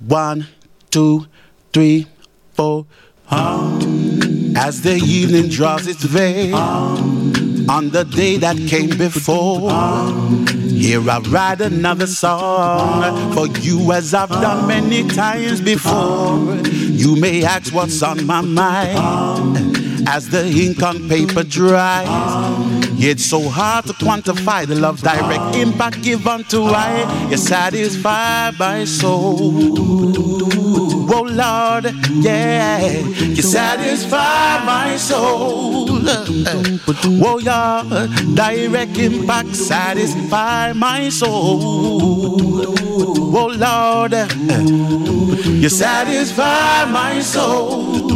One, two, three, four. As the evening draws its veil on the day that came before. Here I write another song for you as I've done many times before. You may ask what's on my mind as the ink on paper dries. It's so hard to quantify the love direct impact given to I. You satisfy my soul. Oh Lord, yeah, you satisfy my soul. Oh Lord, direct impact satisfy my soul. Oh Lord, you satisfy my soul.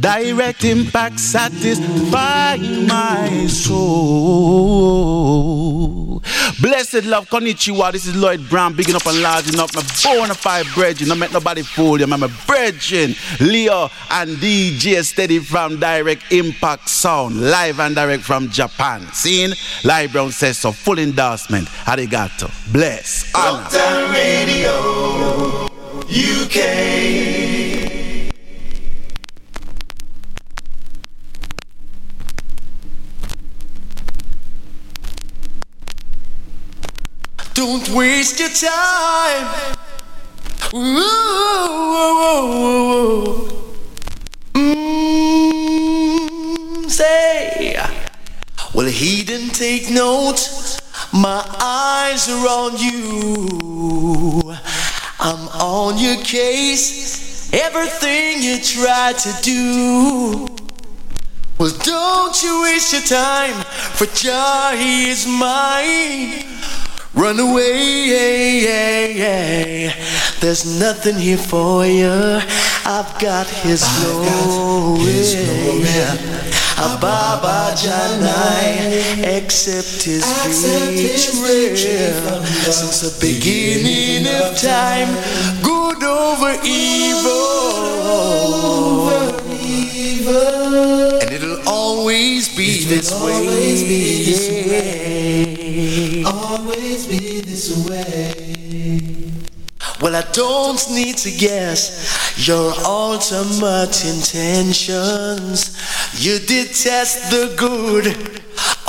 Direct impact satisfy my soul. Blessed love, konnichiwa. This is Lloyd Brown, bigging up and larging up my bona fide brethren. I met nobody fool you, my brethren. Leo and DJ Steady from Direct Impact Sound, live and direct from Japan. Seeing Lloyd Brown says so, full endorsement. Arigato. Bless. Honor. Radio UK. Don't waste your time. Mm, say, well, he didn't take notes. My eyes are on you. I'm on your case. Everything you try to do. Well, don't you waste your time, for Jah is mine. Run away, there's nothing here for you. I've got His glory. Ababa Janai, accept His victory. Since the beginning of time, good over evil. And it'll always be this way. Always be this way. Well, I don't need to guess your ultimate intentions. You detest the good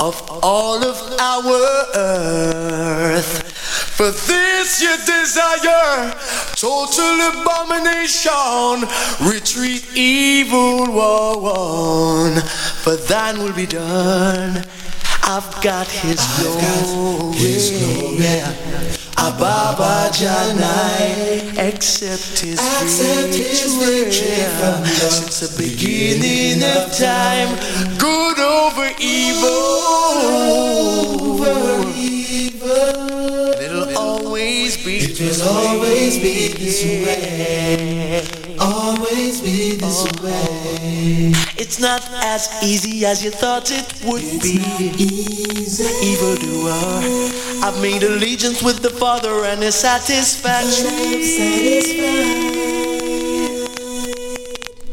of all of our earth. For this you desire total abomination. Retreat, evil one. For thine will be done. I've got His glory. His glory. Ababa Janai, accept his victory since the beginning of time. Good over evil. Will always be this way always be this way. It's not as easy as you thought it would it's be. Easy. Evildoer, I've made allegiance with the Father and His satisfaction.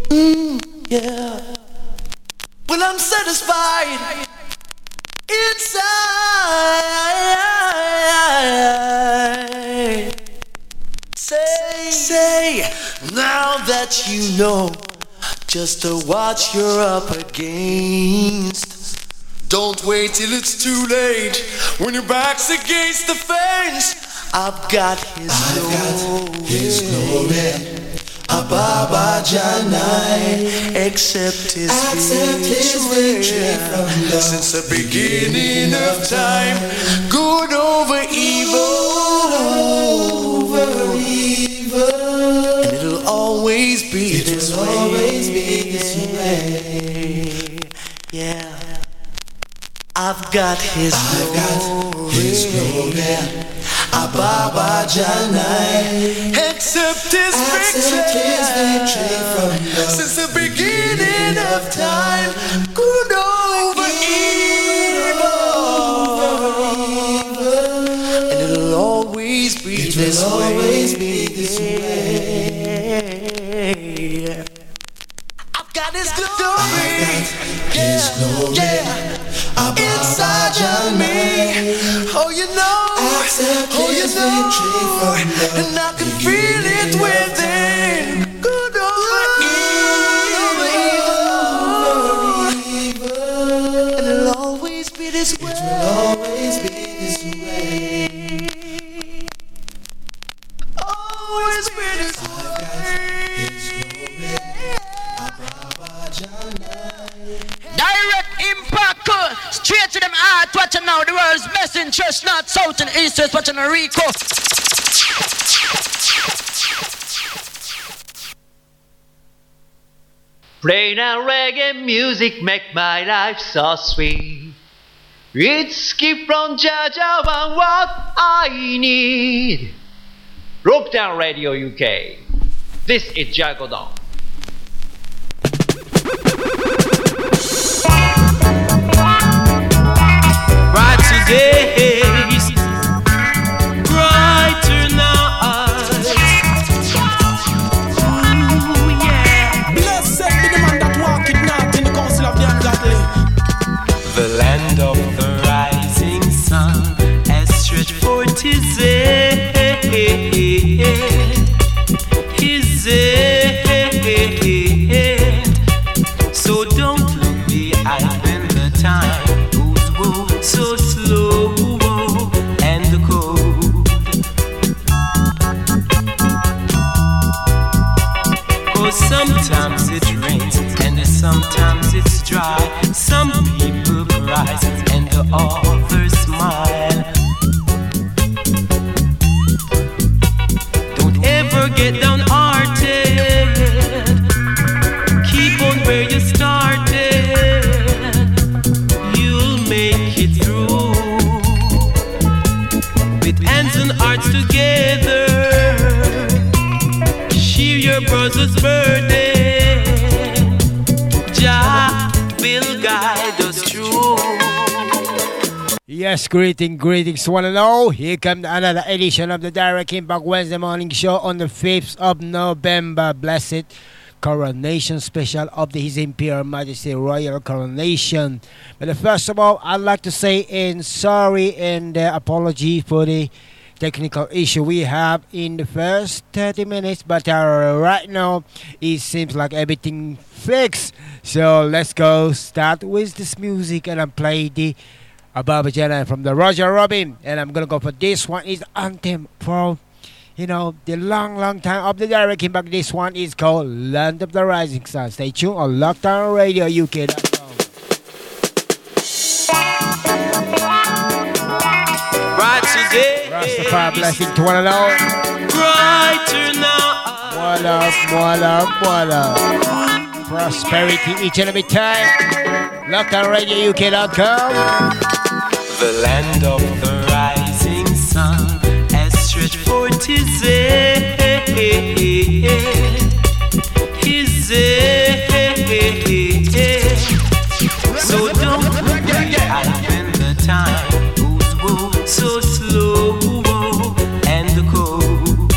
Mm, yeah. Well, I'm satisfied inside. Say, say, now that you know just to watch you're up against. Don't wait till it's too late when your back's against the fence. I've got his I've glory. Got his glory. Ababa Janai, accept his accept victory. Since the beginning of time, good over evil. This way. Yeah. I've got his I've. Got his glory. Ababa Janai. Accept his victory. Since the beginning of time, good over evil. And it'll always be it this will way. be this way. His glory. His glory. Yeah. Inside of me. Oh, you know. Oh, you know. and I can feel it within. Good over evil, and it'll always be this way. World's best interest, not south and east, west, watching the Rico. Plain and reggae music make my life so sweet. It's gift from Jaja and what I need. Lockdown Radio UK. This is Jagodon. Brighter days, sometimes it rains and sometimes it's dry. Some people cry and the others Yes, greeting, greetings, one and all. Here comes another edition of the Direct Impact Wednesday morning show on the 5th of November. Blessed coronation special of the His Imperial Majesty Royal Coronation. But first of all, I'd like to say in sorry and uh, apology for the technical issue we have in the first 30 minutes, but uh, right now it seems like everything fixed. So let's go start with this music and I play the Ababa Jedi from the Roger Robin. And I'm gonna go for this one is anthem for you know the long long time of the direct impact. This one is called Land of the Rising Sun. Stay tuned on Lockdown Radio today, Rastafari blessing to one and all. brighter now. More love, more. Prosperity each and every time. Lockdown Radio UK.com. The land of the rising sun hand, his. So don't look behind when the time goes whoa, so slow and cold.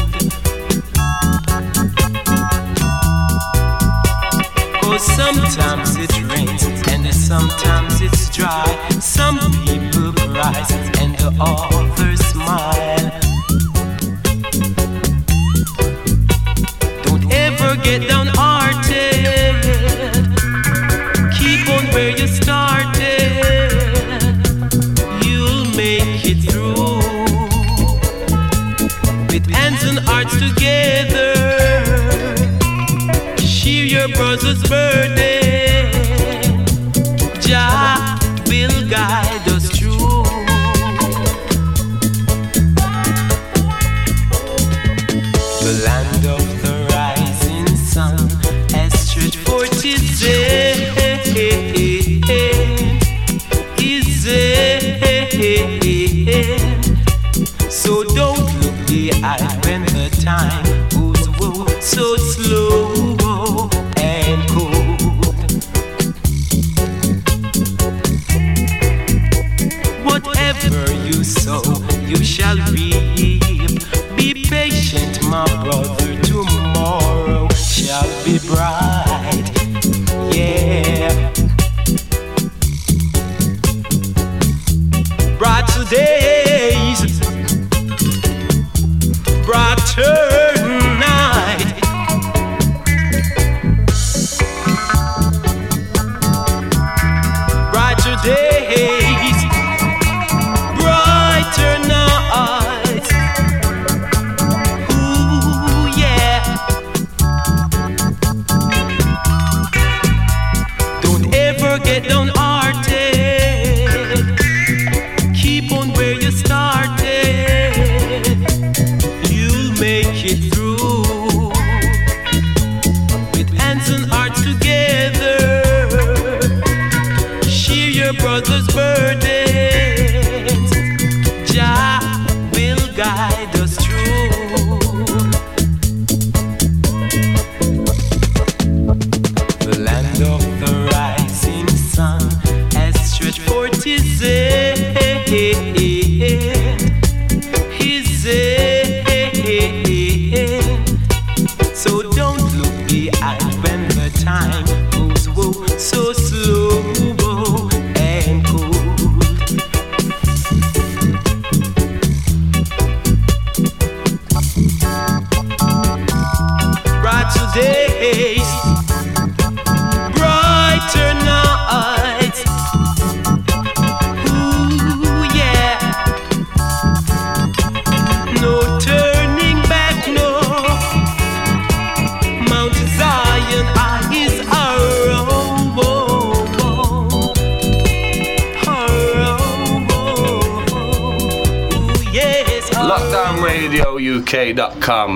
Cause sometimes it rains and sometimes it's dry. Some cry and the others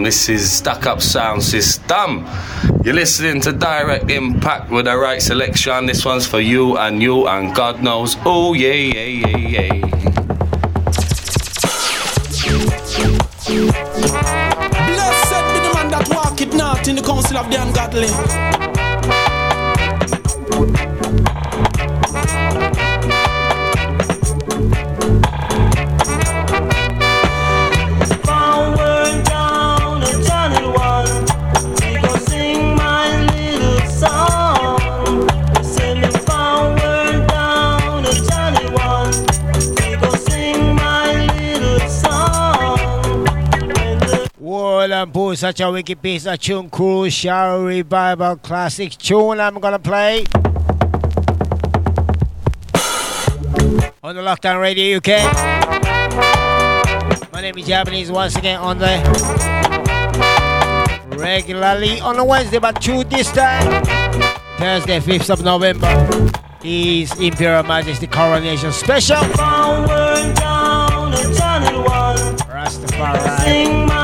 This is Stack Up Sound System. You're listening to Direct Impact with the right selection. This one's for you and you and God knows. Oh, yeah, yeah, yeah, yeah. Such a wicked piece of tune, Crucial Revival classic tune I'm gonna play. On the Lockdown Radio UK. My name is Japanese once again on the regularly on a Wednesday, but two this time. Thursday, 5th of November is Imperial Majesty Coronation Special. Rastafari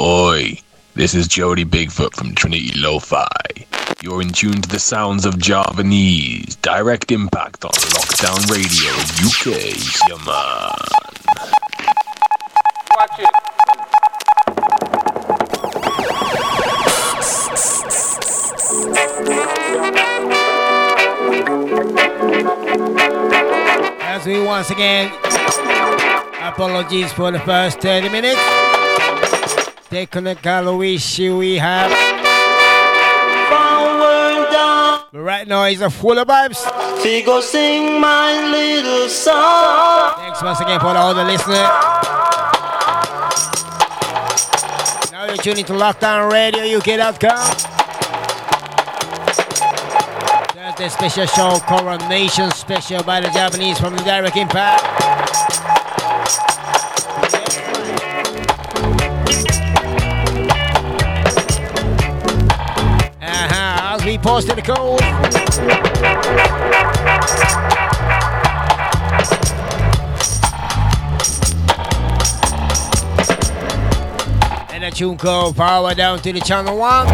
Oi. This is Jody Bigfoot from Trinity Lo-Fi. You're in tune to the sounds of Javanese. Direct impact on Lockdown Radio UK. Yeah, man. Watch it. As we once again, apologies for the first 30 minutes. Technical issue we have. But right now is a full of vibes. we go sing my little song. Thanks once again for all the listeners. Now you're tuning to Lockdown Radio UK.com. There's Thursday special show, Coronation Special by the Japanese from the Direct Impact. We posted the code. And a tune called Power Down to the Channel 1.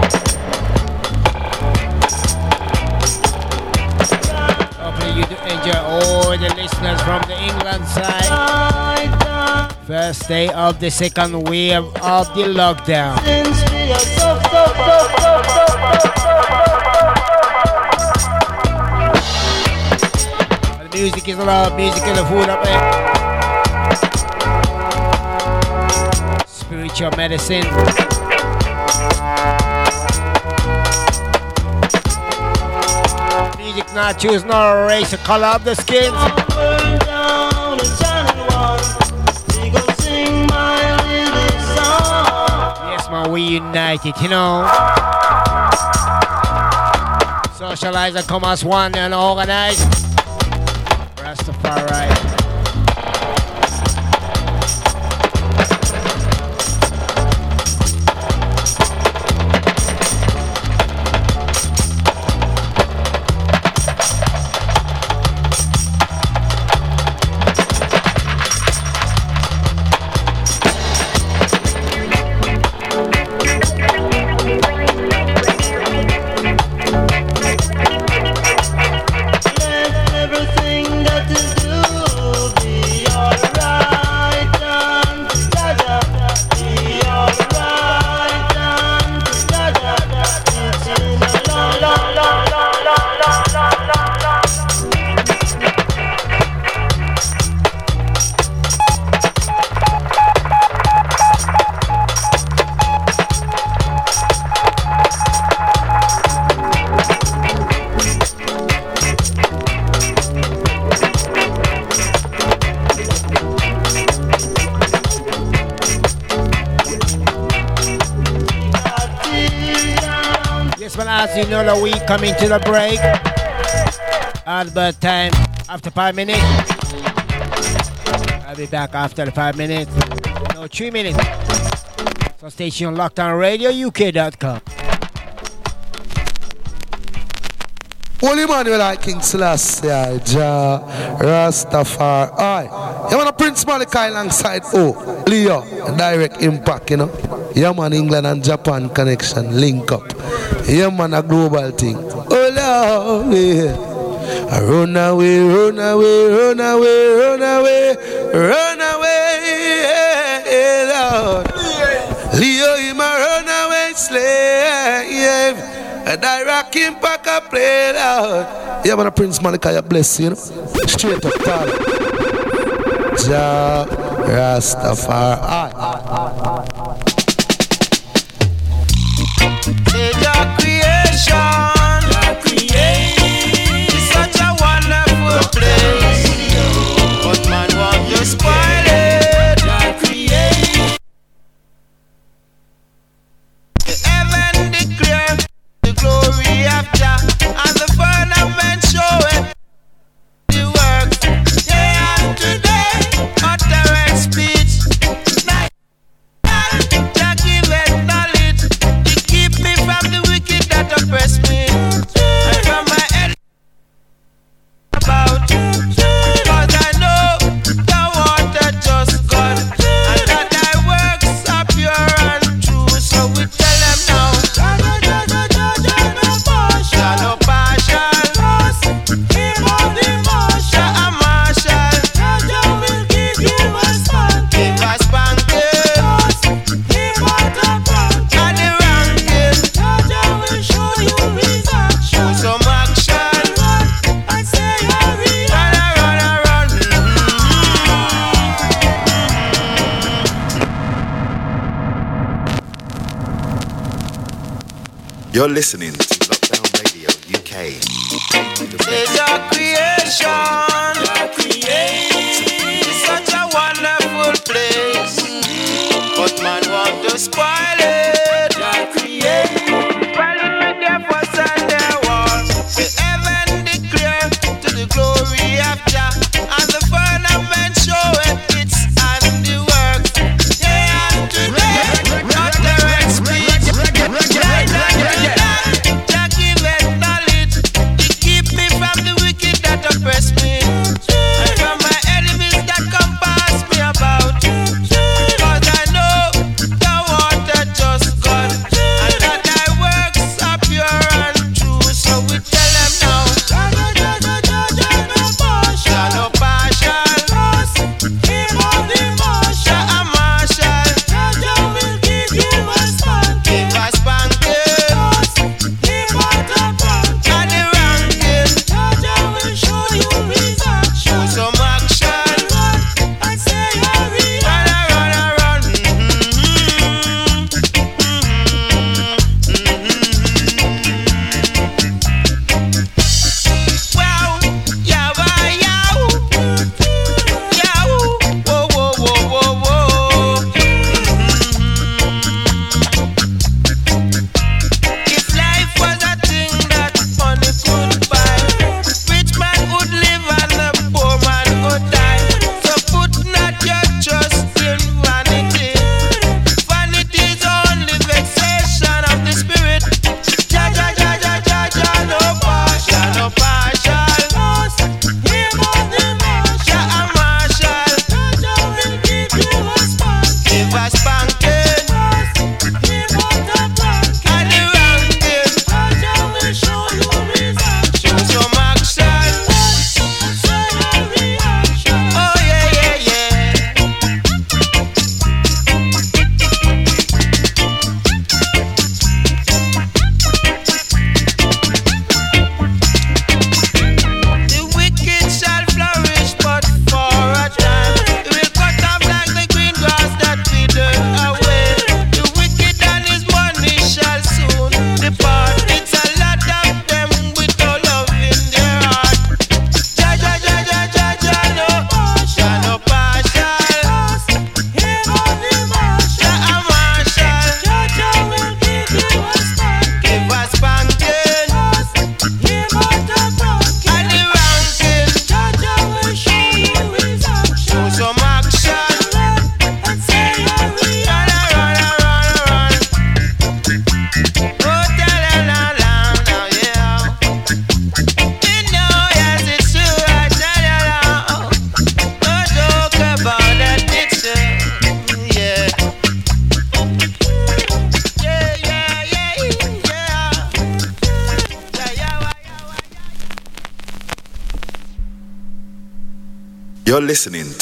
Hopefully you do enjoy all the listeners from the England side. First day of the second wave of the lockdown. Music is loud, music is the food up there. Spiritual medicine. Music not choose nor race the color of the skin. Yes, man, we united, you know. Socialize and come as one and organize. Alright. Coming to the break. Albert time after five minutes. I'll be back after the five minutes. No, three minutes. So stay tuned, Lockdown Radio, UK.com. Holy Manuel like King Selassie, Jah Rastafari. You want a Prince Malachi alongside Oh, Leo, direct impact, you know. Yeah, man, England and Japan connection, link up. Yeah, man, a global thing. Lord, yeah. Run away, run away, run away, run away, run away, yeah, Lord. Leo, him a runaway slave. A direct impact a play Lord. Yeah, man, Prince Malachi, bless you, know. Straight up. Jah Rastafari. You're listening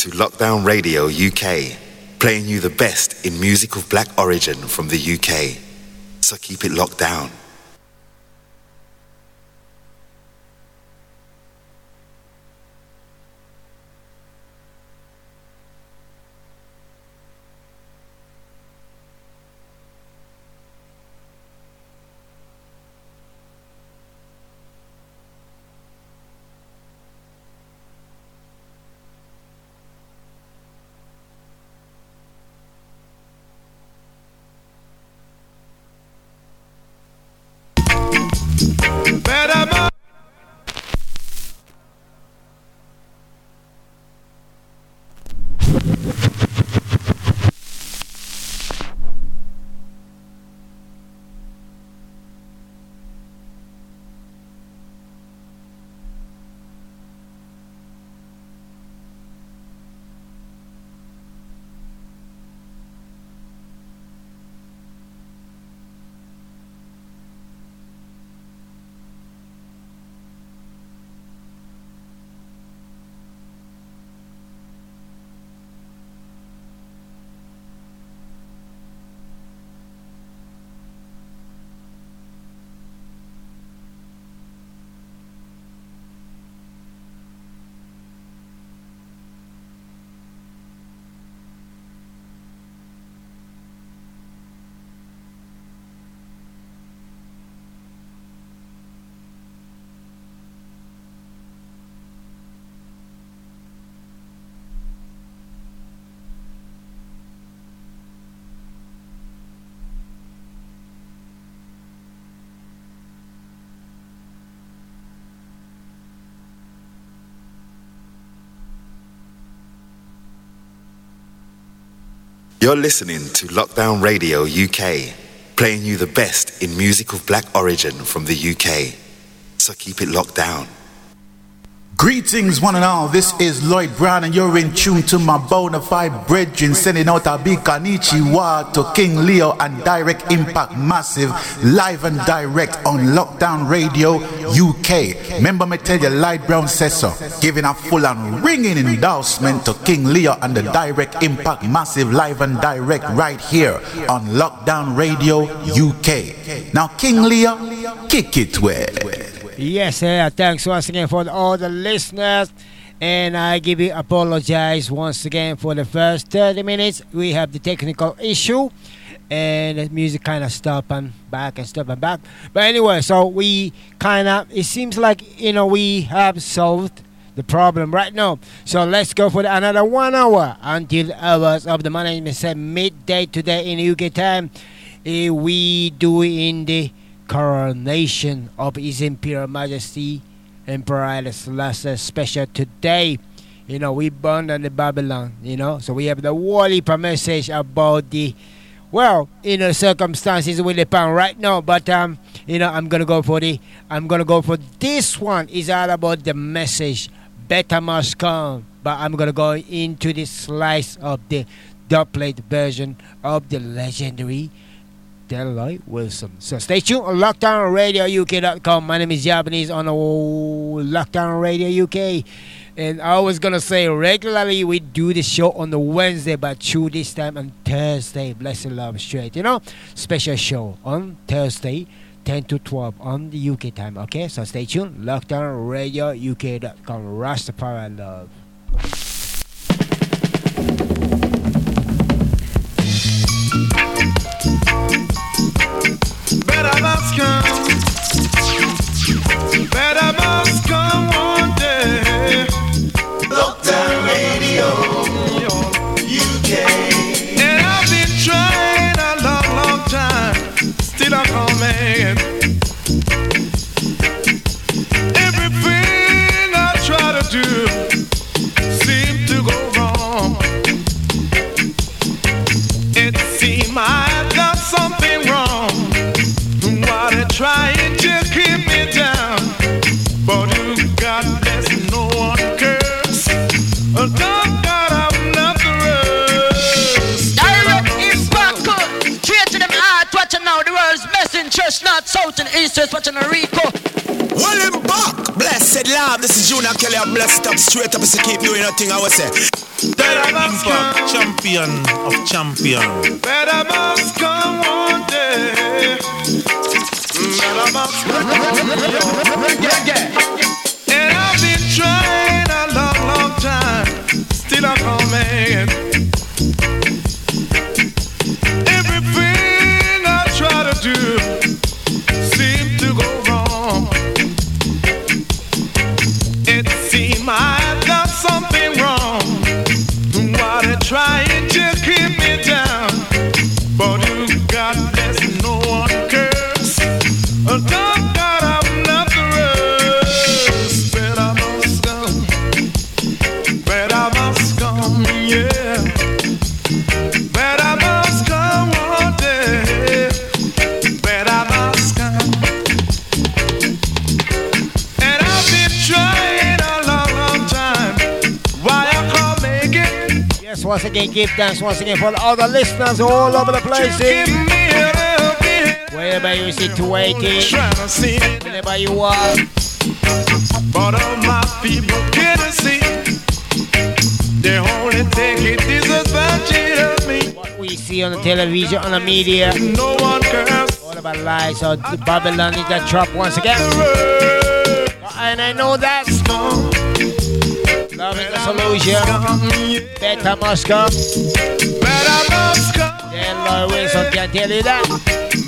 to Lockdown Radio UK, playing you the best in musical black origin from the UK. So keep it locked down. You're listening to Lockdown Radio UK, playing you the best in music of black origin from the UK. So keep it locked down. Greetings, one and all. This is Lloyd Brown, and you're in tune to my bona fide brethren sending out a big konnichiwa to King Leo and Direct Impact Massive, live and direct on Lockdown Radio UK. Remember me tell you, Lloyd Brown says so. Giving a full and ringing endorsement to King Leo and the Direct Impact Massive, live and direct right here on Lockdown Radio UK. Now, King Leo, kick it where. Yes, sir. Thanks once again for all the listeners. And I give you apologize once again for the first 30 minutes. We have the technical issue and the music kind of stop and back and stop and back. But anyway, so we kind of, it seems like, you know, we have solved the problem right now. So let's go for another one hour until hours of the morning. said midday today in UK time. We do in the coronation of His Imperial Majesty Emperor Haile Selassie special today. You know, we born on the Babylon, you know, so we have the Wally message about the well, you know, circumstances with the pound right now, but um, you know, I'm gonna go for the I'm gonna go for this one is all about the message. Better must come. But I'm gonna go into the slice of the dubplate version of the legendary Delroy Wilson. So stay tuned on lockdownradiouk.com. My name is Japanese on the Lockdown Radio UK. And I was gonna say regularly we do the show on the Wednesday, but true this time on Thursday. Blessed love straight, you know, special show on Thursday, 10 to 12 on the UK time. Okay, so stay tuned. Lockdown Radio LockdownRadioUK.com. Rastafari love. Better This is Junior Kelly. I'm blessed up straight up. So keep doing nothing. I was say. Impact, champion of champions. Better must come one day. Mm, better must And again, give thanks once again for all the listeners all over the place. Eh? Give me a little bit. Wherever you're situated, eh? it. wherever you are, But all my people can't see. They only take it disadvantage of me. what we see on the television, on the media, No one cares. all about lies. So Babylon is that trap once again. And I know that solution. Better must come. Better must come. Delroy Wilson can tell you that.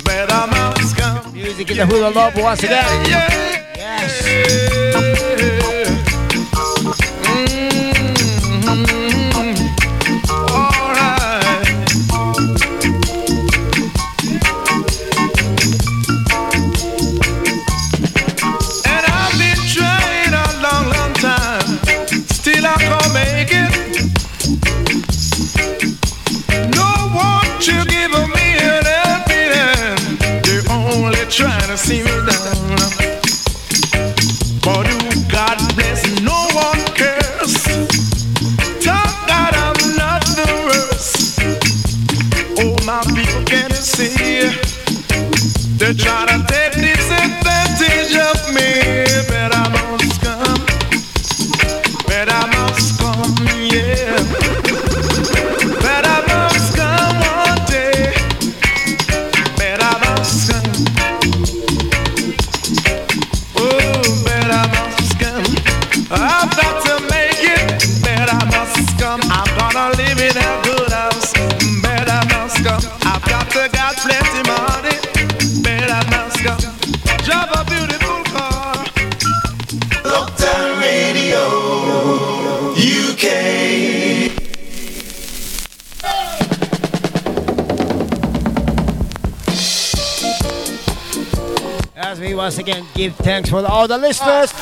Better must come. Music is the food of love once again. Yeah. Yes. Give thanks for all the listeners.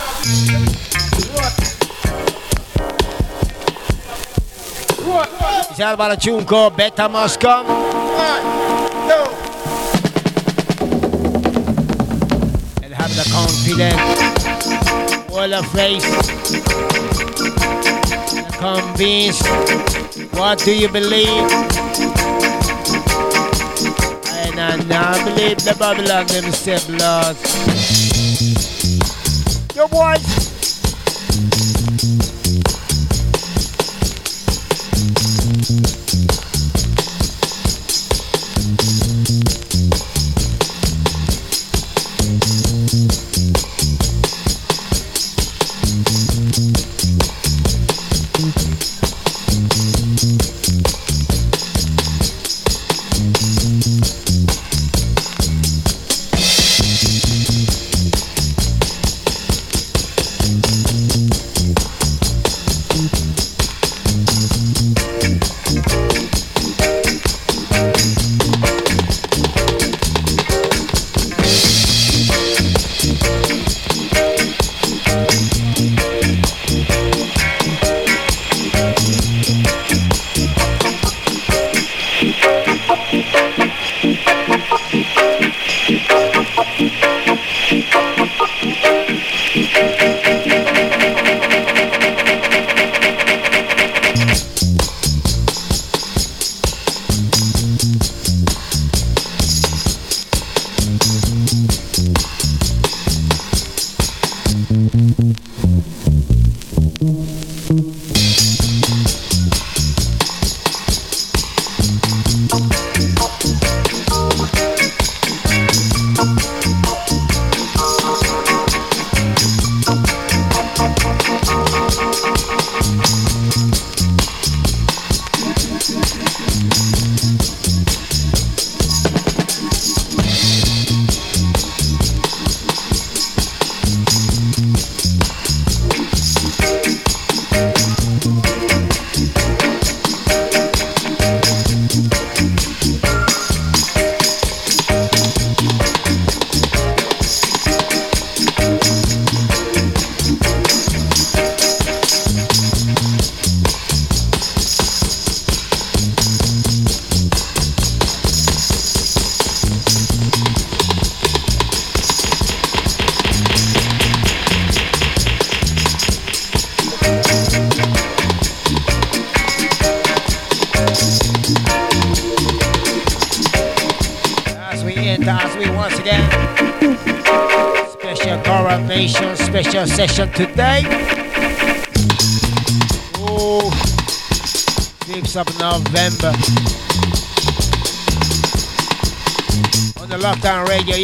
Called Better Must Come. And have the confidence, all of faith, convinced. What do you believe? And I believe the Babylon them say blood. Yo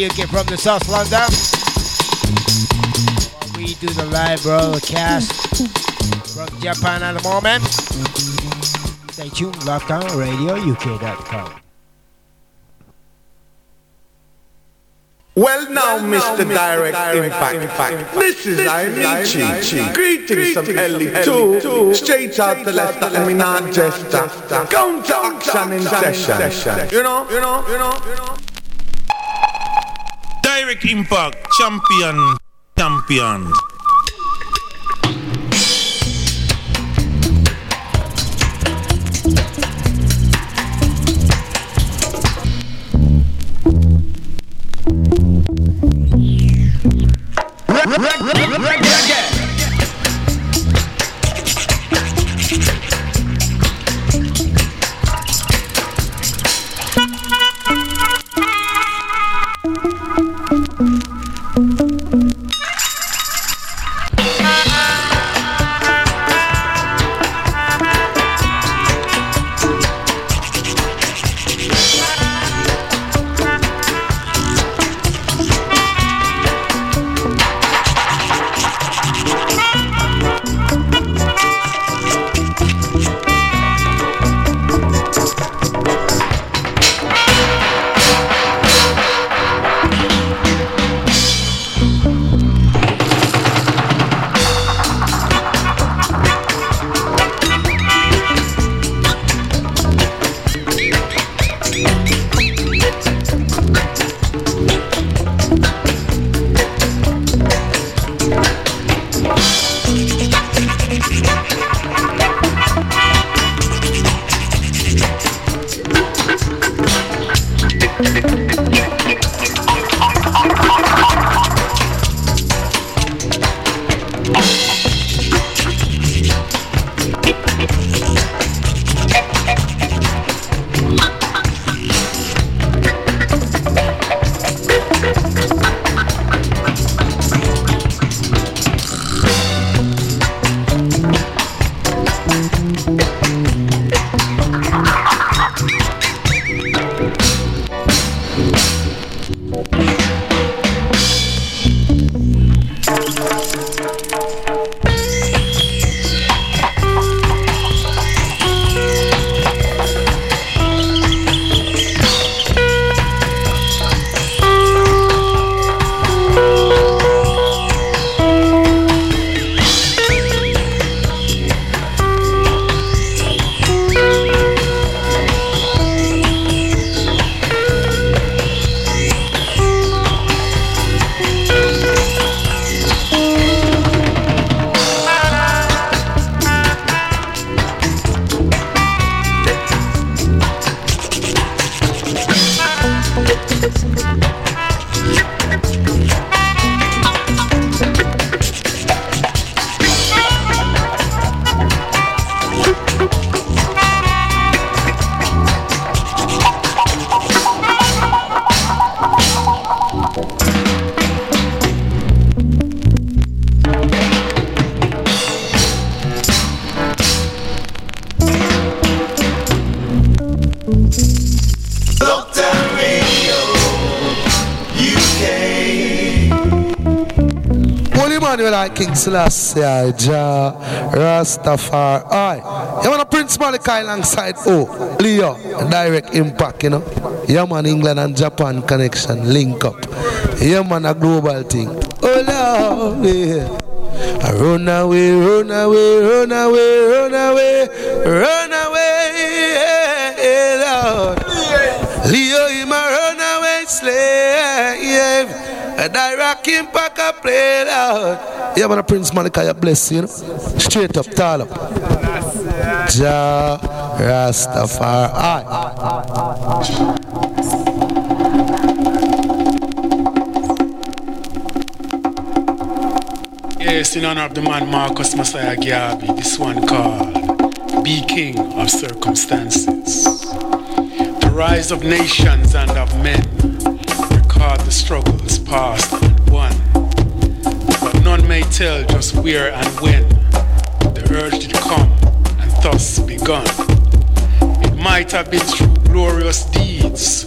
Lockdown UK from the South London. While we do the live broadcast from Japan at the moment. Stay tuned, lockdownradiouk.com. Well now, Mr. Direct Impact, this is Inichi. Greetings from LE2, straight out to Leicester, and me not jester. Come to action in session. You know, you know, you know, you know. Direct Impact, champion, champion. Record, record, record. King Selassie, Jah, Rastafari. You want a Prince Malachi alongside Oh, Leo, direct impact, you know. Yeah, man, England and Japan connection, link up. Yeah, man, a global thing. Oh, Lord, yeah. Run away, run away, run away, run away, run away, play, Lord. Yeah, man, a Prince Malachi, bless you, know. Straight up, tall up. Jah Rastafari. Yes, in honor of the man Marcus Messiah Garvey, this one called Be King of Circumstances. The rise of nations and of men record the struggles past and won. None may tell just where and when the urge did come and thus begun. It might have been through glorious deeds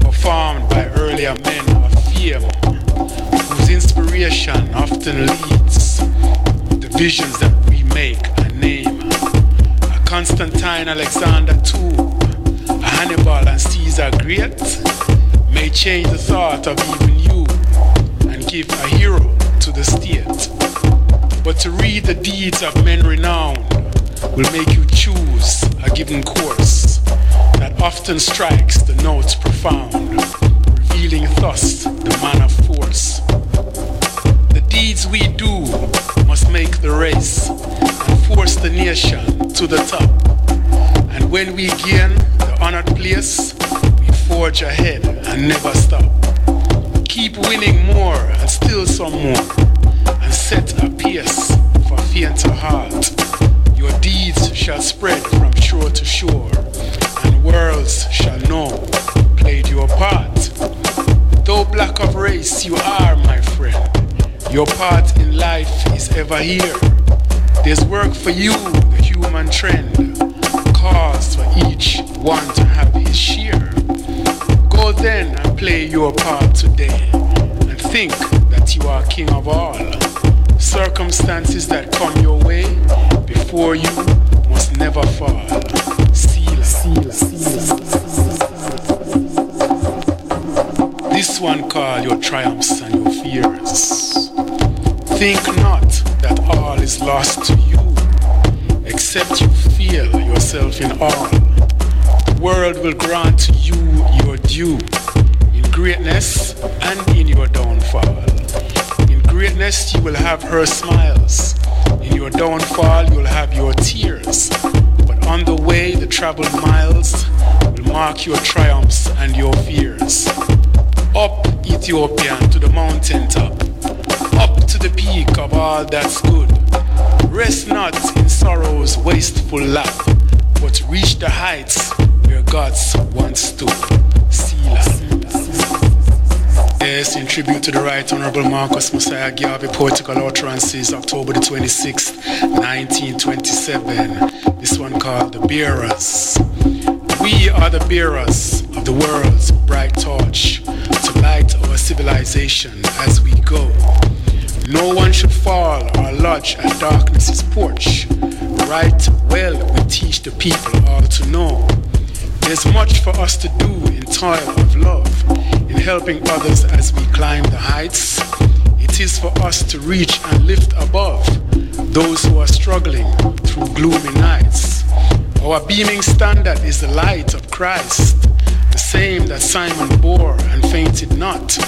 performed by earlier men of fame whose inspiration often leads the visions that we make and name. A Constantine Alexander II, a Hannibal and Caesar Great may change the thought of even you and give a hero to the state. But to read the deeds of men renowned will make you choose a given course that often strikes the notes profound, revealing thus the man of force. The deeds we do must make the race and force the nation to the top. And when we gain the honored place, we forge ahead and never stop. Keep winning more and still some more, and set a pace for fainter heart. Your deeds shall spread from shore to shore, and worlds shall know played your part. Though black of race you are, my friend, your part in life is ever here. There's work for you, the human trend, cause for each one to have his share. Go then and play your part today, and think that you are king of all. Circumstances that come your way before you must never fall. Seal, seal, seal. This one call your triumphs and your fears. Think not that all is lost to you, except you feel yourself in all. The world will grant you your due in greatness and in your downfall. In greatness, you will have her smiles. In your downfall, you'll have your tears. But on the way, the traveled miles will mark your triumphs and your fears. Up Ethiopian to the mountain top, up to the peak of all that's good. Rest not in sorrow's wasteful lap, but reach the heights God's once stood. Selah. Yes, in tribute to the Right Honorable Marcus Messiah Garvey, poetical utterances, October the 26th, 1927. This one called The Bearers. We are the bearers of the world's bright torch to light our civilization as we go. No one should fall or lodge at darkness's porch. Right well we teach the people all to know. There's much for us to do in toil of love, in helping others as we climb the heights. It is for us to reach and lift above those who are struggling through gloomy nights. Our beaming standard is the light of Christ, the same that Simon bore and fainted not.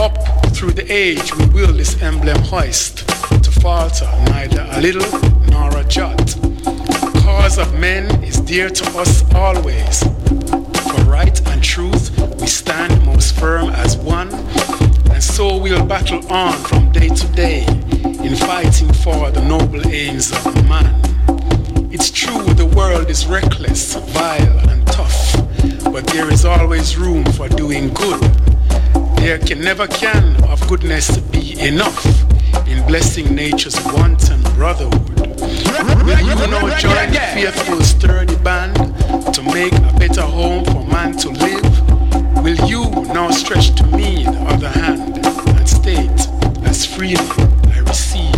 Up through the age we will this emblem hoist, to falter neither a little nor a jot. The cause of men is dear to us always. For right and truth we stand most firm as one, and so we'll battle on from day to day in fighting for the noble aims of man. It's true the world is reckless, vile, and tough, but there is always room for doing good. There can never can of goodness be enough in blessing nature's wanton brotherhood. You join the faithful sturdy band to make a better home for man to live? Will you now stretch to me the other hand and state, as freely I receive,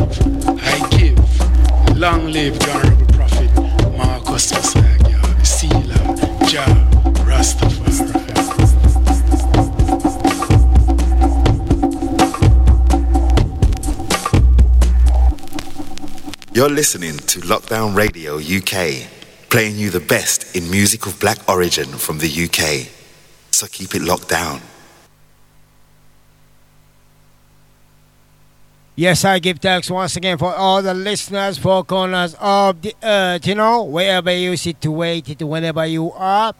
I give. Long live honorable prophet Marcus Messiah, Sila, Jah, Rastafari. You're listening to Lockdown Radio UK, playing you the best in music of black origin from the UK. So keep it locked down. Yes, I give thanks once again for all the listeners, for corners of the earth, you know, wherever you situated, whenever you are.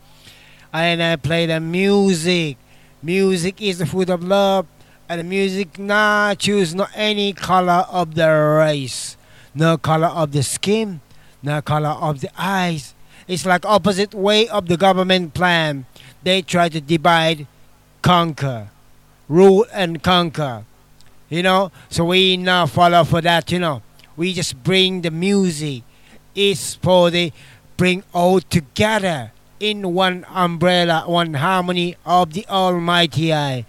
And I play the music. Music is the food of love, and music not choose not any color of the race, no color of the skin, no color of the eyes. It's like opposite way of the government plan. They try to divide, conquer, rule and conquer you know so we now follow for that you know we just bring the music it's for the bring all together in one umbrella one harmony of the almighty eye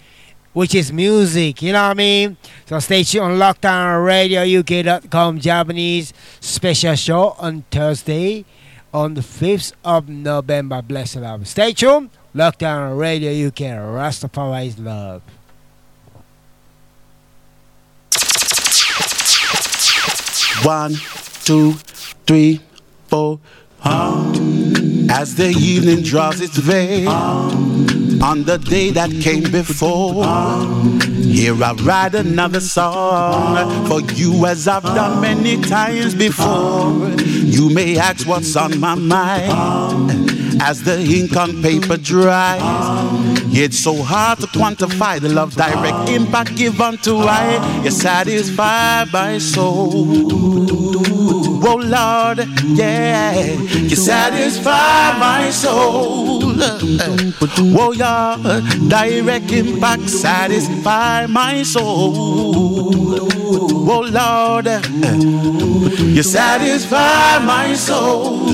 which is music you know what i mean? So stay tuned on lockdown radio uk.com japanese special show on thursday on the 5th of november. Bless the love stay tuned. Lockdown radio uk rastafari's love. One, two, three, four. Um, as the evening draws its veil on the day that came before, here I write another song for you as I've done many times before. You may ask what's on my mind as the ink on paper dries. It's so hard to quantify the love direct impact given to I. You satisfy my soul. Oh Lord, yeah, you satisfy my soul. Oh yeah, direct impact satisfy my soul. Oh Lord, you satisfy my soul.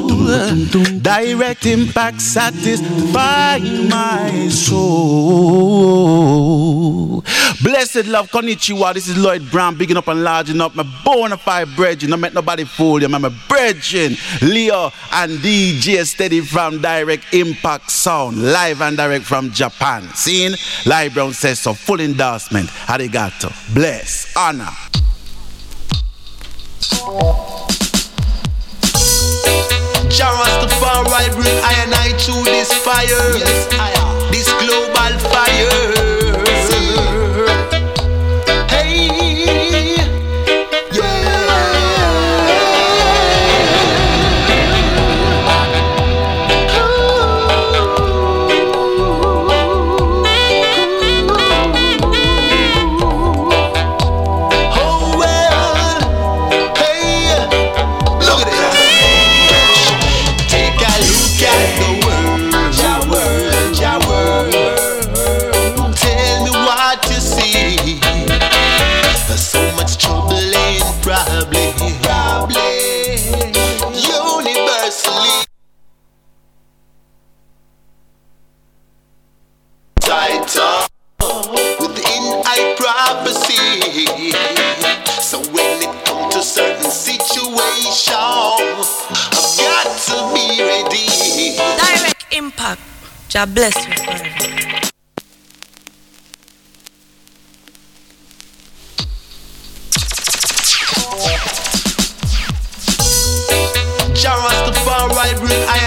Direct impact satisfy my soul. Blessed love, konnichiwa. This is Lloyd Brown, bigging up and larging up my bona fide brethren. Don't make nobody fool you. I'm a Leo and DJ Steady from Direct Impact Sound, live and direct from Japan. Seeing Lloyd Brown says so, full endorsement. Arigato. Bless, honor. Rastafari bring I and I to this fire. Yes, I. This global fire. So when it comes to certain situations, I've got to be ready. Direct impact. God bless you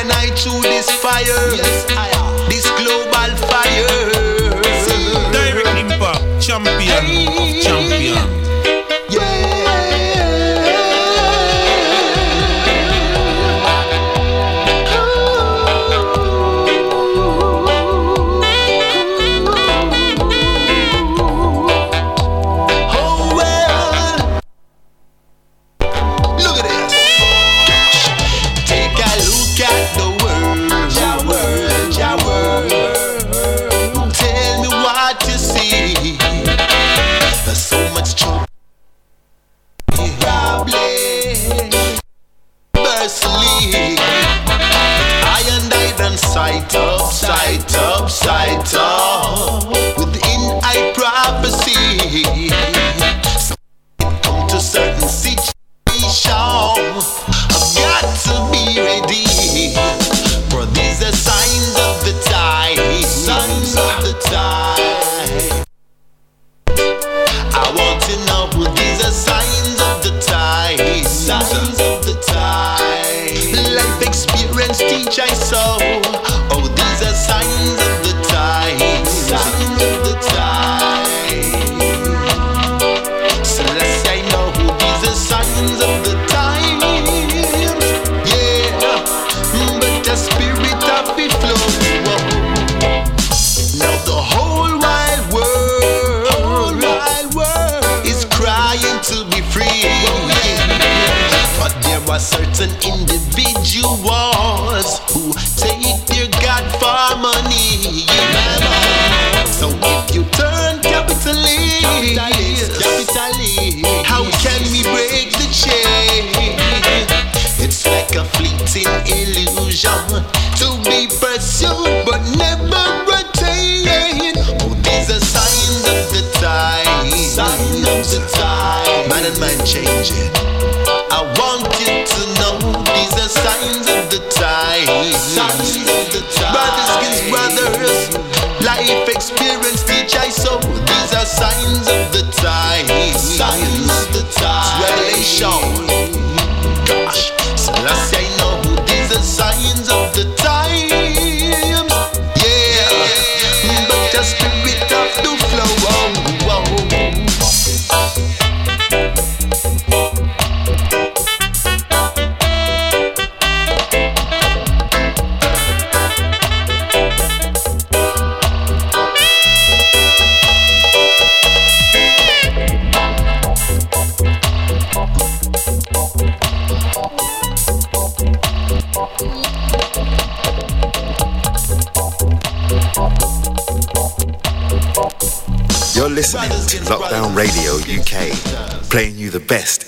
and this fire, yes, I this global fire. champion of champion。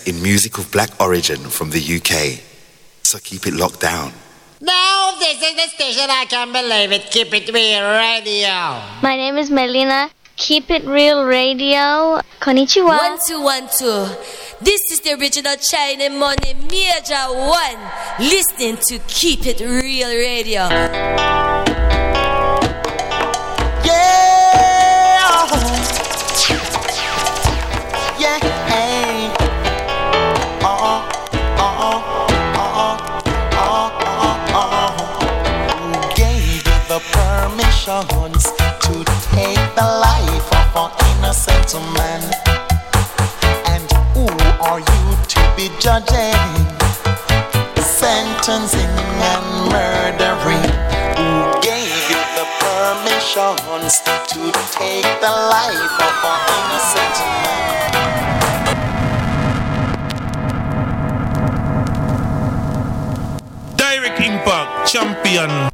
in music of black origin from the UK. So keep it locked down. Now this is the station I can't believe it. Keep it real radio. My name is Melina. Keep it real radio. Konnichiwa. One two one two. This is the original China Money Major One. Listening to Keep It Real Radio. to take the life of an innocent man. And who are you to be judging, sentencing and murdering? Who gave you the permissions to take the life of an innocent man? Direct Impact Champion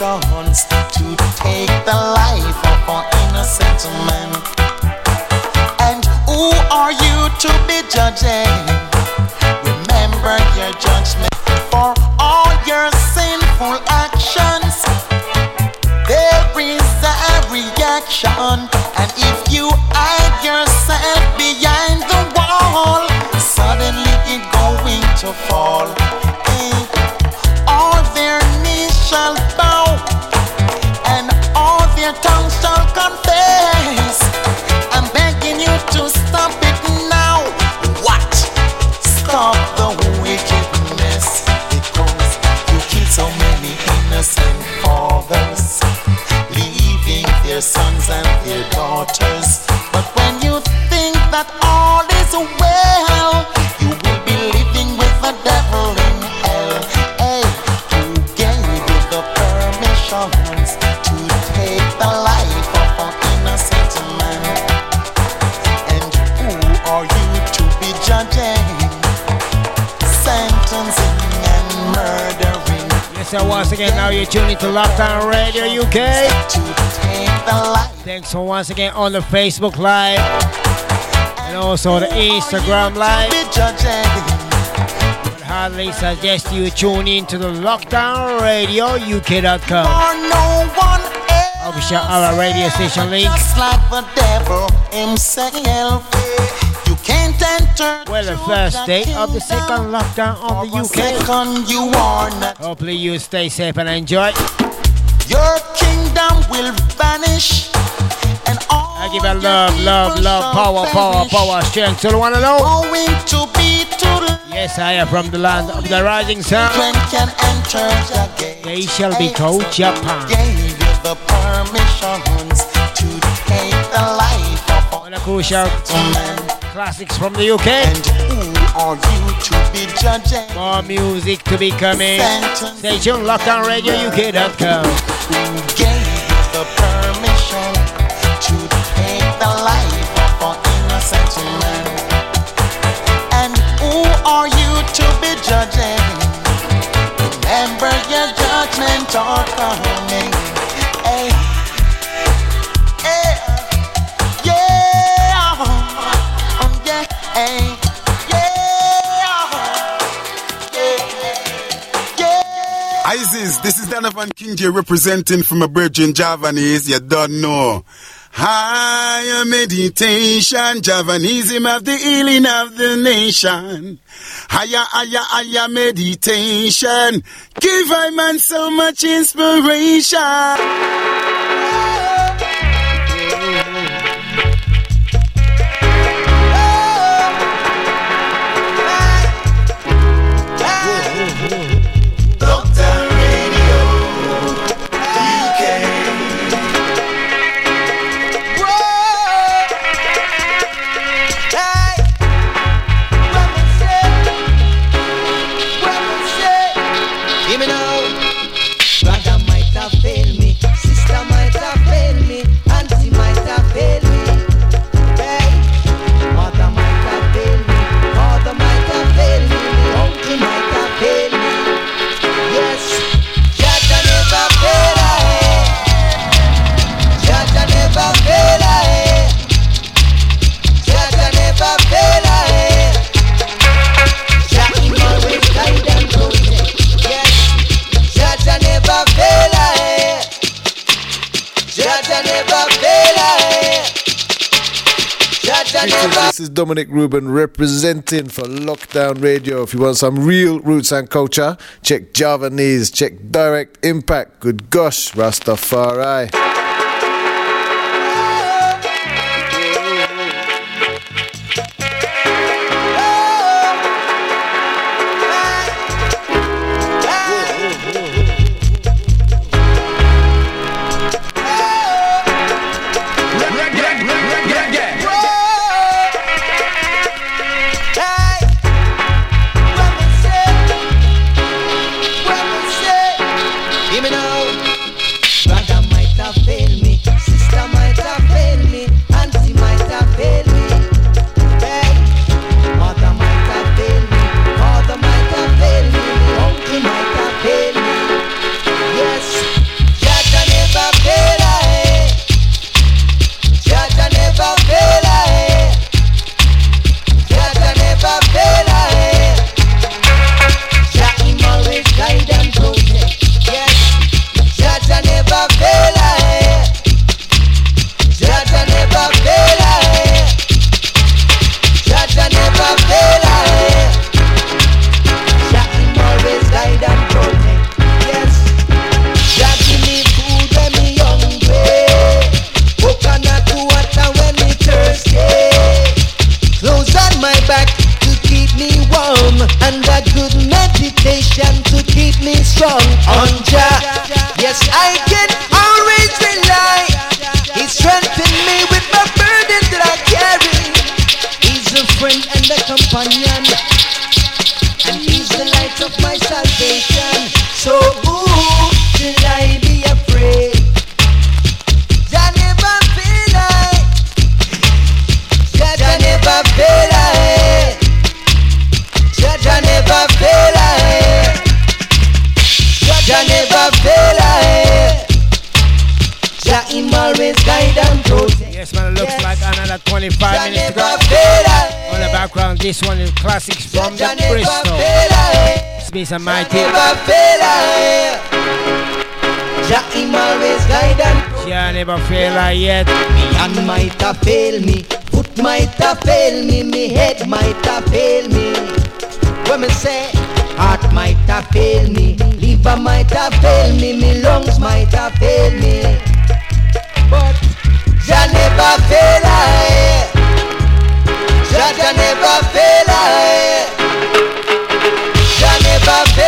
actions to take the life of an innocent man. And who are you to be judging? Remember your judgment for all your sinful actions. There is a reaction. Sir. Once again, now you're tuning to Lockdown Radio UK. Thanks for once again on the Facebook Live and also the Instagram Live. Would hardly suggest you tune in to the Lockdown Radio UK.com. Official our radio station link. just like the devil himself. You. Well, the first day of the second lockdown of the UK. Second, you. Hopefully, you stay safe and enjoy. Your kingdom will vanish. And all I give a love, love, love, power, power, power, strength to the one and all. going to be to Yes, I am from the land of the rising sun. can enter the. They shall be called Japan. Gave you the permissions to take the life of One the crucial classics from the UK. And who are you to be judging? More music to be coming. Stay tuned, lockdownradiouk.com. Who gave you the permission to take the life of an innocent man? And who are you to be judging? Remember your judgment are coming. This is Donovan Kinje representing from a Virgin Javanese. You don't know. Higher meditation, Javanism of the healing of the nation. Higher, higher, higher meditation. Give I man so much inspiration. Dominic Rubin representing for Lockdown Radio. If you want some real roots and culture, check Javanese, check Direct Impact. Good gosh, Rastafari. Him always guide and protect. Yes, man, it looks like another 25 Jah minutes to go. never fail I. On the background, this one is classics from the Jah never Bristol. Space and Mighty. Never fail I. Jah him always guide and Jah never fail I yet. Me hand might have fail me, foot might have fail me, me head might have fail me. When me say heart might have fail me, liver might have fail me, me lungs might have fail me. But Jah never fail I. Jah Jah never fail I. Jah never fail I.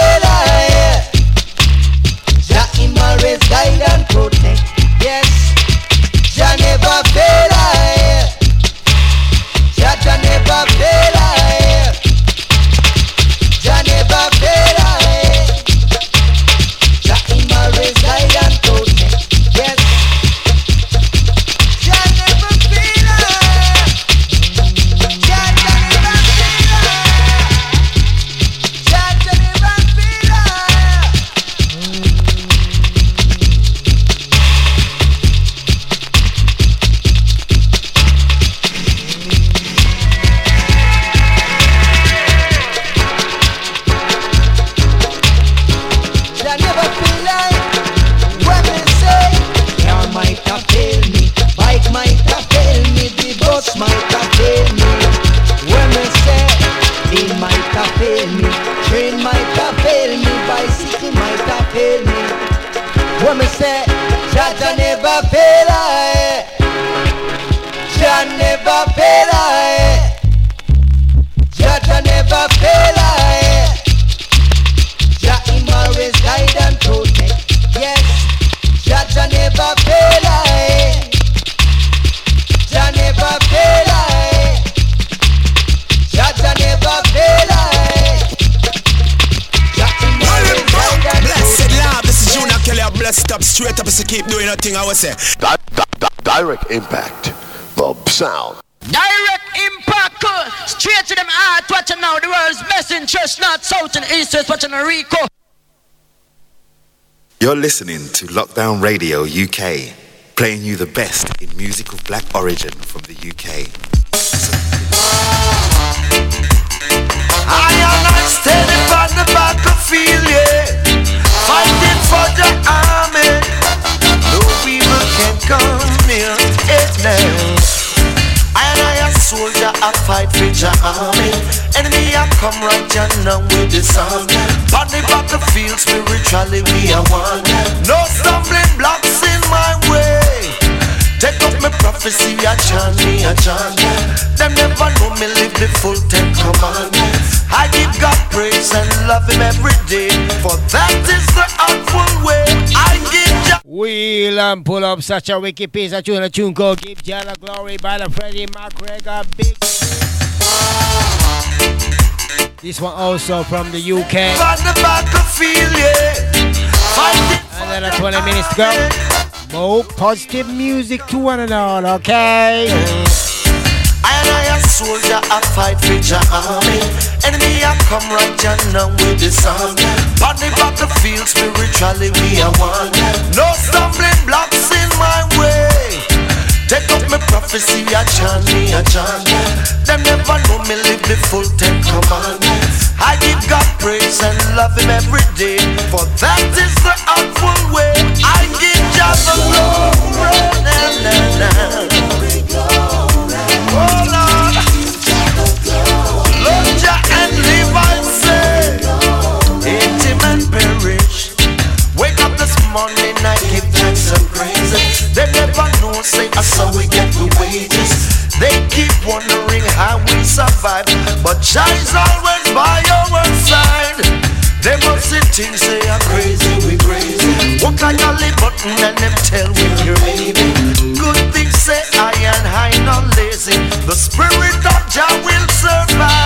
blessed up straight up. So keep doing your thing. I was say. Di- di- di- direct impact. The sound. Direct impact, straight to them heart, watching now the world's best interest, not south and east, west, watching a Rico. You're listening to Lockdown Radio UK, playing you the best in music of black origin from the UK. I fight for the army. Enemy, I come right you now with the song. On the battlefield, spiritually we are one. No stumbling blocks in my way. Take up my prophecy, I chant me, I chant. Them never know me live the full ten commandments. I give God praise and love Him every day, for that is the outful way. I give Wheel and pull up such a wicked piece of tune, a tune called Give Jah the Glory by the Freddie McGregor Big. This one also from the UK. on the battlefield, yeah. Fighting Another 20 minutes to go. More positive music to one and all, okay? I and I a soldier, I fight for your army. Enemy, I come right you now with the song. On the battlefield, spiritually we are one. No stumbling blocks in my way. Take up my prophecy, I chant me, I chant. Them never know me live the full ten commandments. I give God praise and love Him every day, for that is the outful way. I give Jah the glory, na na na. Morning, I give thanks and praises. They never know, say, that's how we get the wages. They keep wondering how we survive, but Jah is always by our side. They must things, say, I'm crazy, we crazy. Walk like a live button and them tell you're baby. Good things say I and I not lazy. The spirit of Jah will survive.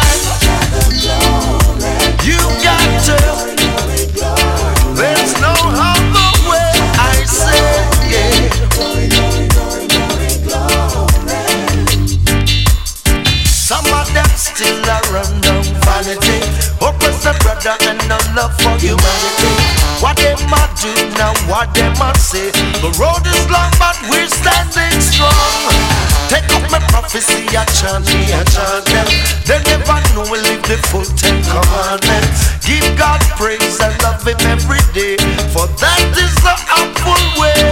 Vanity. Oppress the brother and no love for humanity. What them a do now, what them a say. The road is long, but we're standing strong. Take up my prophecy, I chant me, I chant them. They never know we live the full Ten Commandments. Give God praise and love Him every day. For that is the upward way,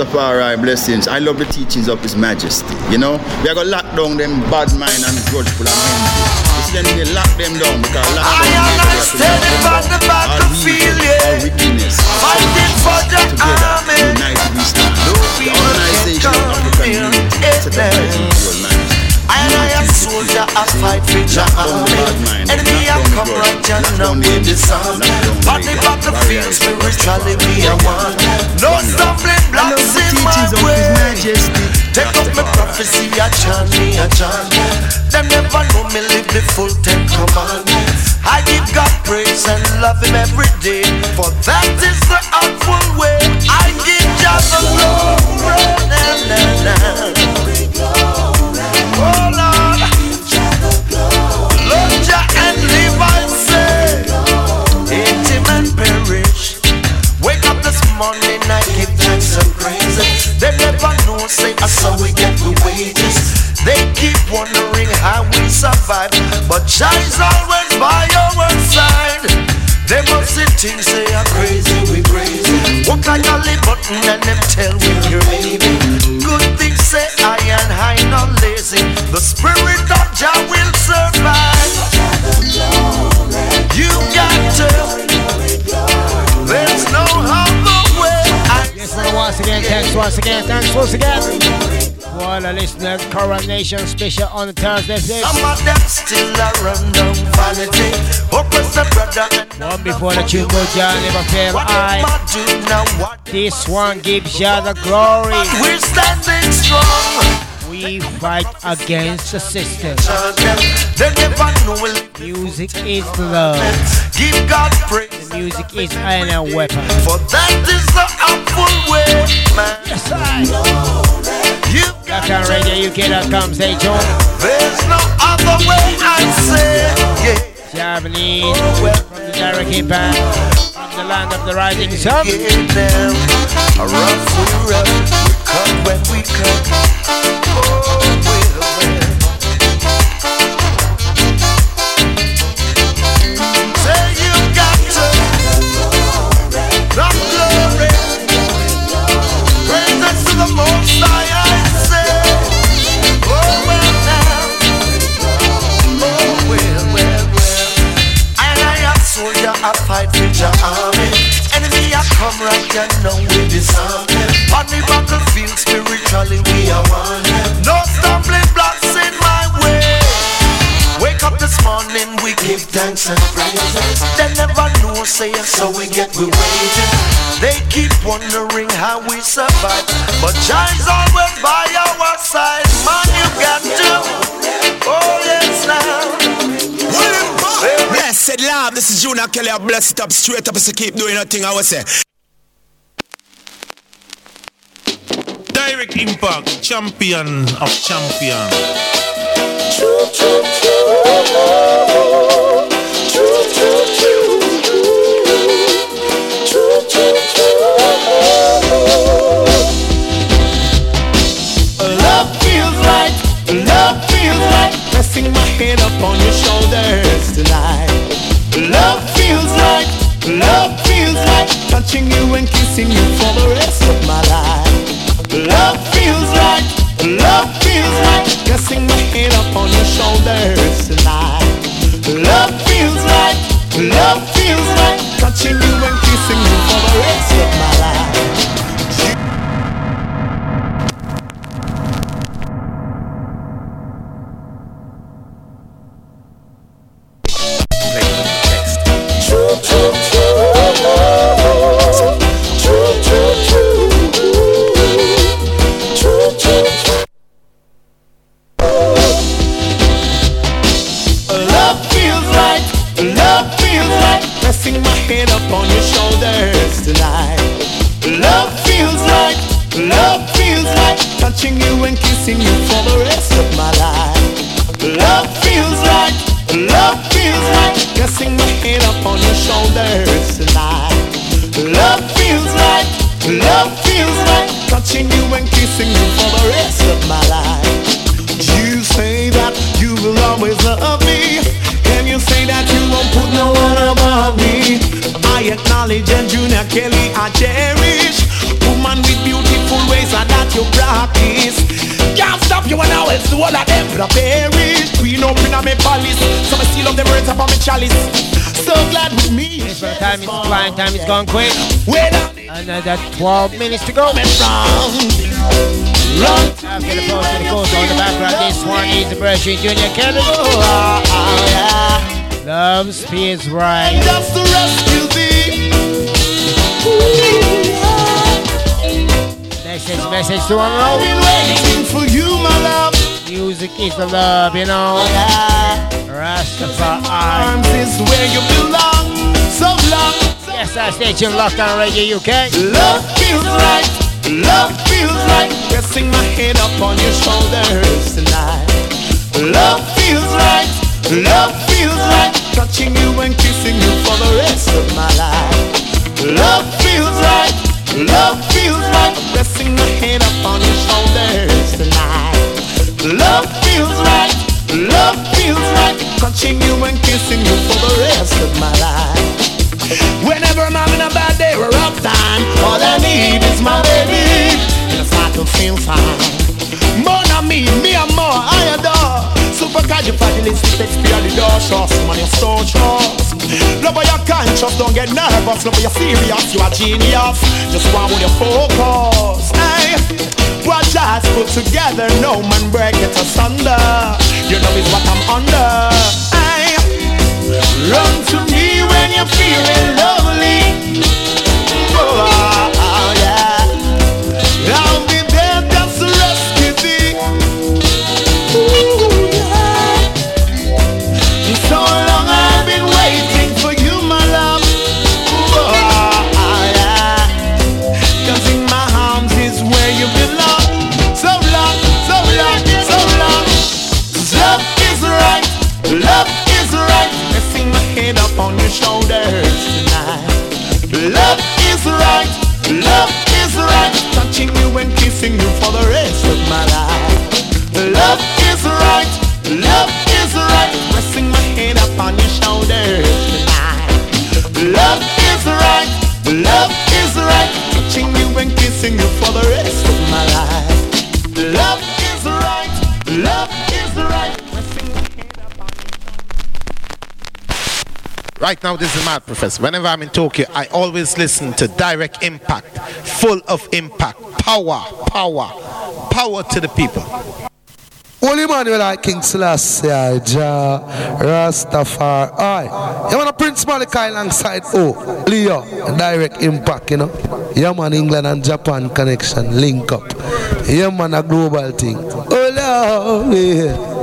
Rastafari blessings. I love the teachings of His Majesty. You know, we are gonna lock down them bad mind and grudgeful and envy. See them, they lock them down because lock I am not to standing on the them down. All battlefield, yeah. wickedness, Fighting for the together, army. united we stand. No The organization of can African come Unity, set up by it His Royal Majesty. I am soldier, I fight for your army. Enemy, I come right, you know we disarm. On the battlefield, spiritually we are one. No stumbling blocks in my way. Take up my prophecy, I chant me, I chant. Them never know me live the full Ten Commandments. I give God praise and love Him every day, for that is the awful way. I give Jah the glory, na na na. Saw we get the wages. They keep wondering how we survive, but Jah is always by our side. They must see things say I'm crazy, we crazy. Walk like a lip button and them tell we you're baby. Good things say I and I not lazy. The spirit of Jah thanks once again, thanks once again. For all the listeners, Coronation Special on the Thursday. Six. Some of them still a run down vanity. Oppress the brother One before the tune go John, never fail. I. them do now. What This one gives you the glory. we're standing strong. We fight against the system. They never know we'll Music is love. give God praise. The music is a weapon. For that is the awful way, man. Yes, I. You Lockdown Radio UK.com, stay tuned. There's no other way I say, yeah. Japanese oh, from the direct impact from the land of the rising sun. We we cut when we cut. Oh, well, come right, you know we disarm them. On the battlefield, spiritually we are one. No stumbling blocks in my way. Wake up this morning, we give thanks and praises. They never know, say so we get we wages. They keep wondering how we survive, but Jah is always by our side. Man, you got to. Oh yes, now. Blessed love, this is Junior Kelly. I bless it up straight up so keep doing nothing I will say. Direct Impact, champion of champions. True, true, true. True, true, true. True. Love feels right, love feels right. My head up on your shoulders tonight. Love feels right, love feels right. Touching you and kissing you for the rest of my life. Love feels right, love feels right. Resting my head up on your shoulders tonight. Love feels love feels. Touching you and kissing you for the rest of my Resting my head up on your shoulders tonight. Love feels right, love feels right. Touching you and kissing you for the rest of my life. Love feels right, love feels right. Resting my head up on your shoulders tonight. Love feels right, love feels right. Touching you and kissing you for the rest of my life. You say that you will always love me. You say that you won't put no one above me. I acknowledge and Junior Kelly I cherish. Woman with beautiful ways and that you practice. Can't stop you and it's the whole of them that perish. Queen up in me palace. So I seal up the words upon me chalice. So glad with me. Time is flying, time is gone quick. Another 12 minutes to go. After the post, the coast on the background, this one is the Virgin Junior Kelly. Love feels right. Just to rescue thee. Message, message to one love. Waiting for you, my love. Music is the love, you know. Rastafari. Arms is where you belong. So long. Yes, I stay tuned, Lockdown Radio UK. Love feels right. Love feels right. Resting my head up on your shoulders tonight. Love feels right. Love feels right. Touching you and kissing you for the rest of my life. Love feels right. Love feels right. Resting my head up on your shoulders tonight. Love feels right. Love feels right. Touching you and kissing you for the rest of my life. Whenever I'm having a bad day or rough time, all I need is my baby. And I start to feel fine. More than me, me and more, I adore. Super supercalifragilisticexpialidocious, man, you're so trust. Love your conscious, don't get nervous. Love your serious, you are genius. Just one with your focus. Hey, what just put together, no man break it asunder. You know is what I'm under. Hey, run to me you're feeling lonely. Oh, Right now, this is Mad Professor. Whenever I'm in Tokyo, I always listen to Direct Impact, full of impact, power, power, power to the people. Holy man, you like King Selassie, Jah, Rastafari. You want a Prince Malachi alongside Oh, Leo, direct impact, you know. Yeah, man, England and Japan connection, link up. Yeah, man, a global thing. Oh, Lord, yeah.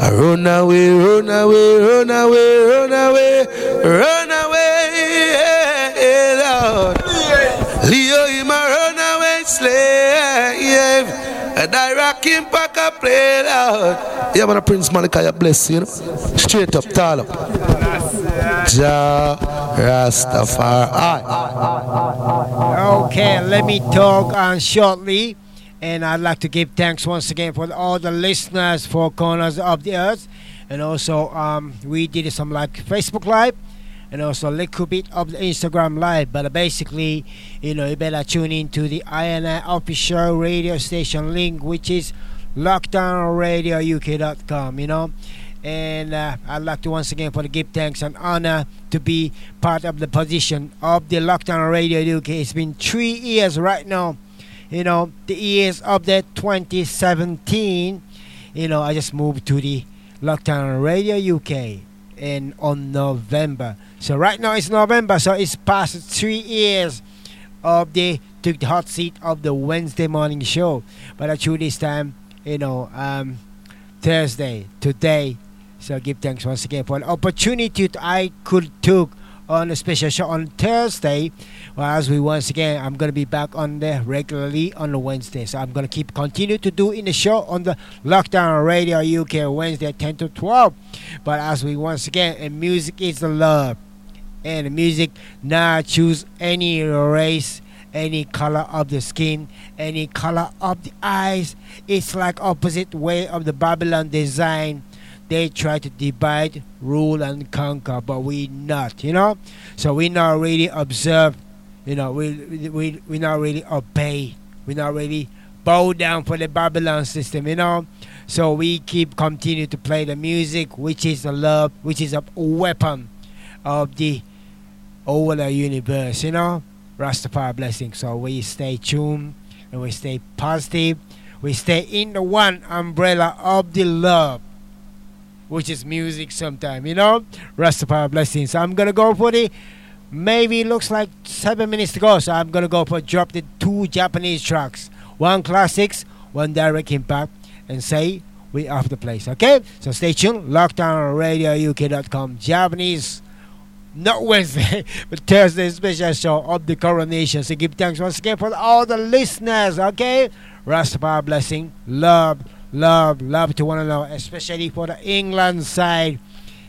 I run away, run away, run away, run away, run away, yeah, Lord. Leo, him a runaway slave. A direct impact I play loud. Yeah, man, a Prince Malachi, bless you, know. Straight up, tall up. Jah Rastafari. Okay, let me talk on shortly. And I'd like to give thanks once again for all the listeners for corners of the earth. And also, um, we did some like Facebook Live and also a little bit of the Instagram Live. But basically, you know, you better tune in to the INI official radio station link, which is lockdownradiouk.com, you know. And uh, I'd like to once again for the give thanks and honor to be part of the position of the Lockdown Radio UK. It's been three years right now. You know, the years of the 2017. You know, I just moved to the Lockdown Radio UK in on November. So right now it's November, so it's past three years of the took the hot seat of the Wednesday morning show. But actually this time, you know, um, Thursday today. So give thanks once again for an opportunity I could took on a special show on Thursday. Well, as we once again, I'm gonna be back on there regularly on the Wednesday. So I'm gonna keep continue to do in the show on the Lockdown Radio UK Wednesday 10 to 12. But as we once again, and music is the love, and the music not choose any race. Any color of the skin, any color of the eyes. It's like opposite way of the Babylon design they try to divide, rule, and conquer, but we not, you know. So we not really observe, you know. We we we not really obey. We not really bow down for the Babylon system, you know. So we keep continue to play the music, which is a love, which is a weapon of the over the universe, you know. Rastafari blessing. So we stay tuned and we stay positive. We stay in the one umbrella of the love which is music sometime, you know? Rastafari blessings. I'm gonna go for the maybe looks like seven minutes to go, so I'm gonna go for drop the two Japanese tracks. One classics, one direct impact, and say we off the place. Okay? So stay tuned, lockdownradiouk.com. Japanese not Wednesday, but Thursday special show of the coronation. So give thanks once again for all the listeners, okay? Rastafari blessing, love love, love to one another, especially for the England side.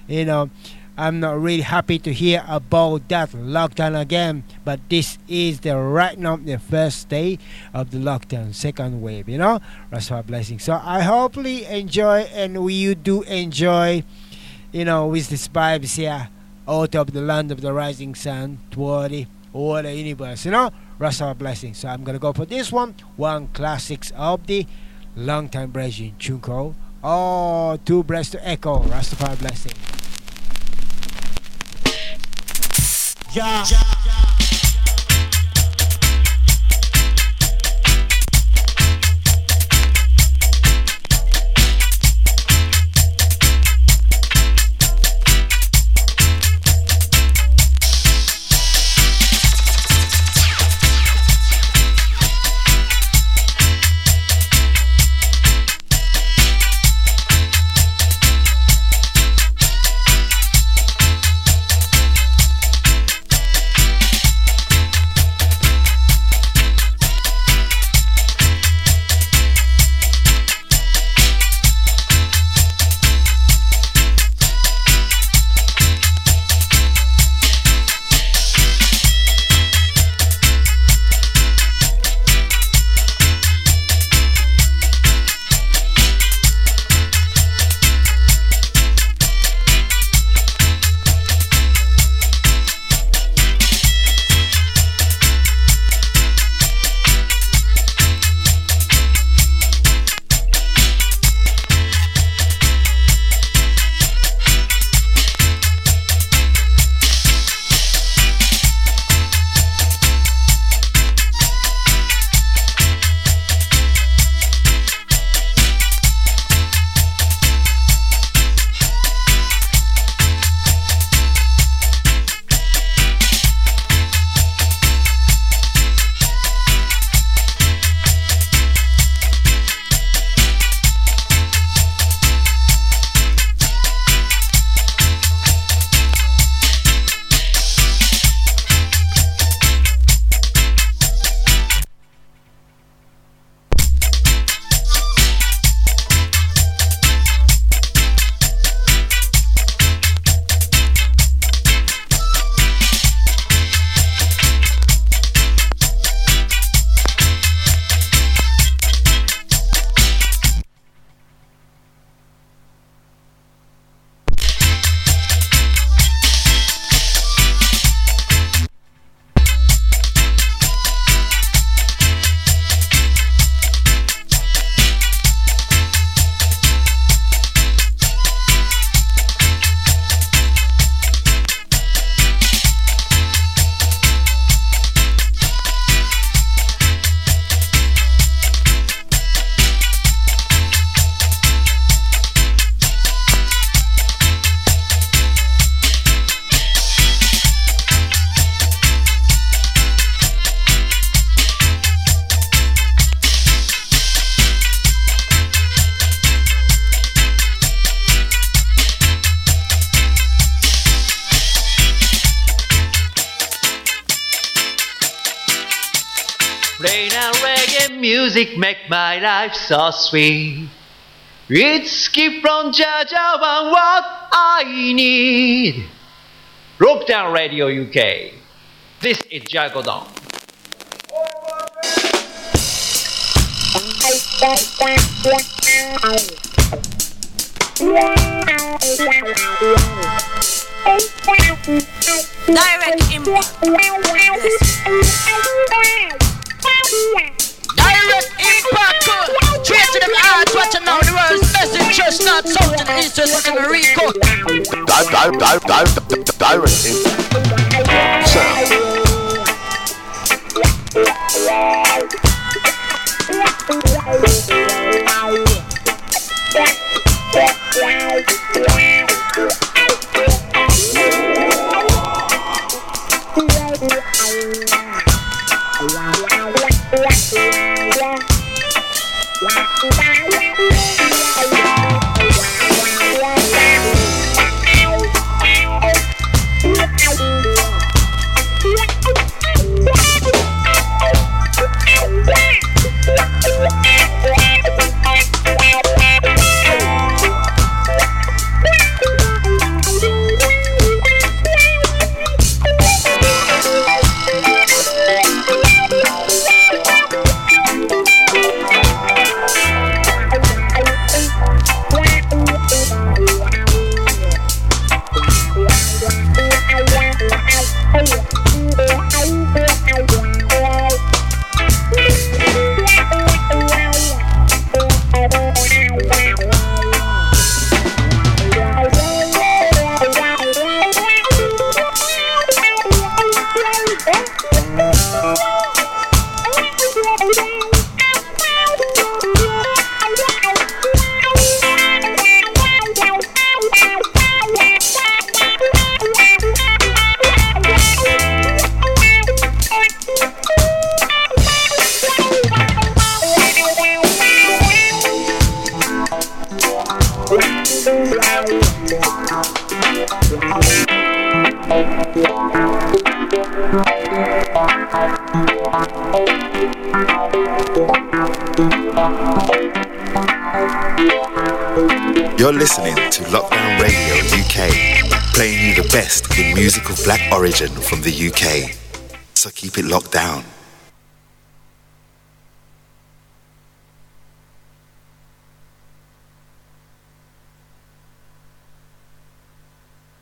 You know, I'm not really happy to hear about that lockdown again, but this is the right now the first day of the lockdown, second wave. You know, that's our blessing. So I hopefully enjoy, and we you do enjoy, you know, with this vibes here out of the land of the rising sun toward the all the universe. You know, that's our blessing. So I'm gonna go for this one, one classics of the long time brethren, Chunko. Oh, two breaths to echo, Rastafari blessing. Yeah. Music make my life so sweet. It's gift from Jah Jah and what I need. Lockdown Radio UK. This is Jagodon. Direct impact. Direct impact. Straight to the heart. Watching now the world's best in church, not south and east, west, watching Rico. Di- di- di- di- di- direct impact. Sound. You're origin from the UK. So keep it locked down.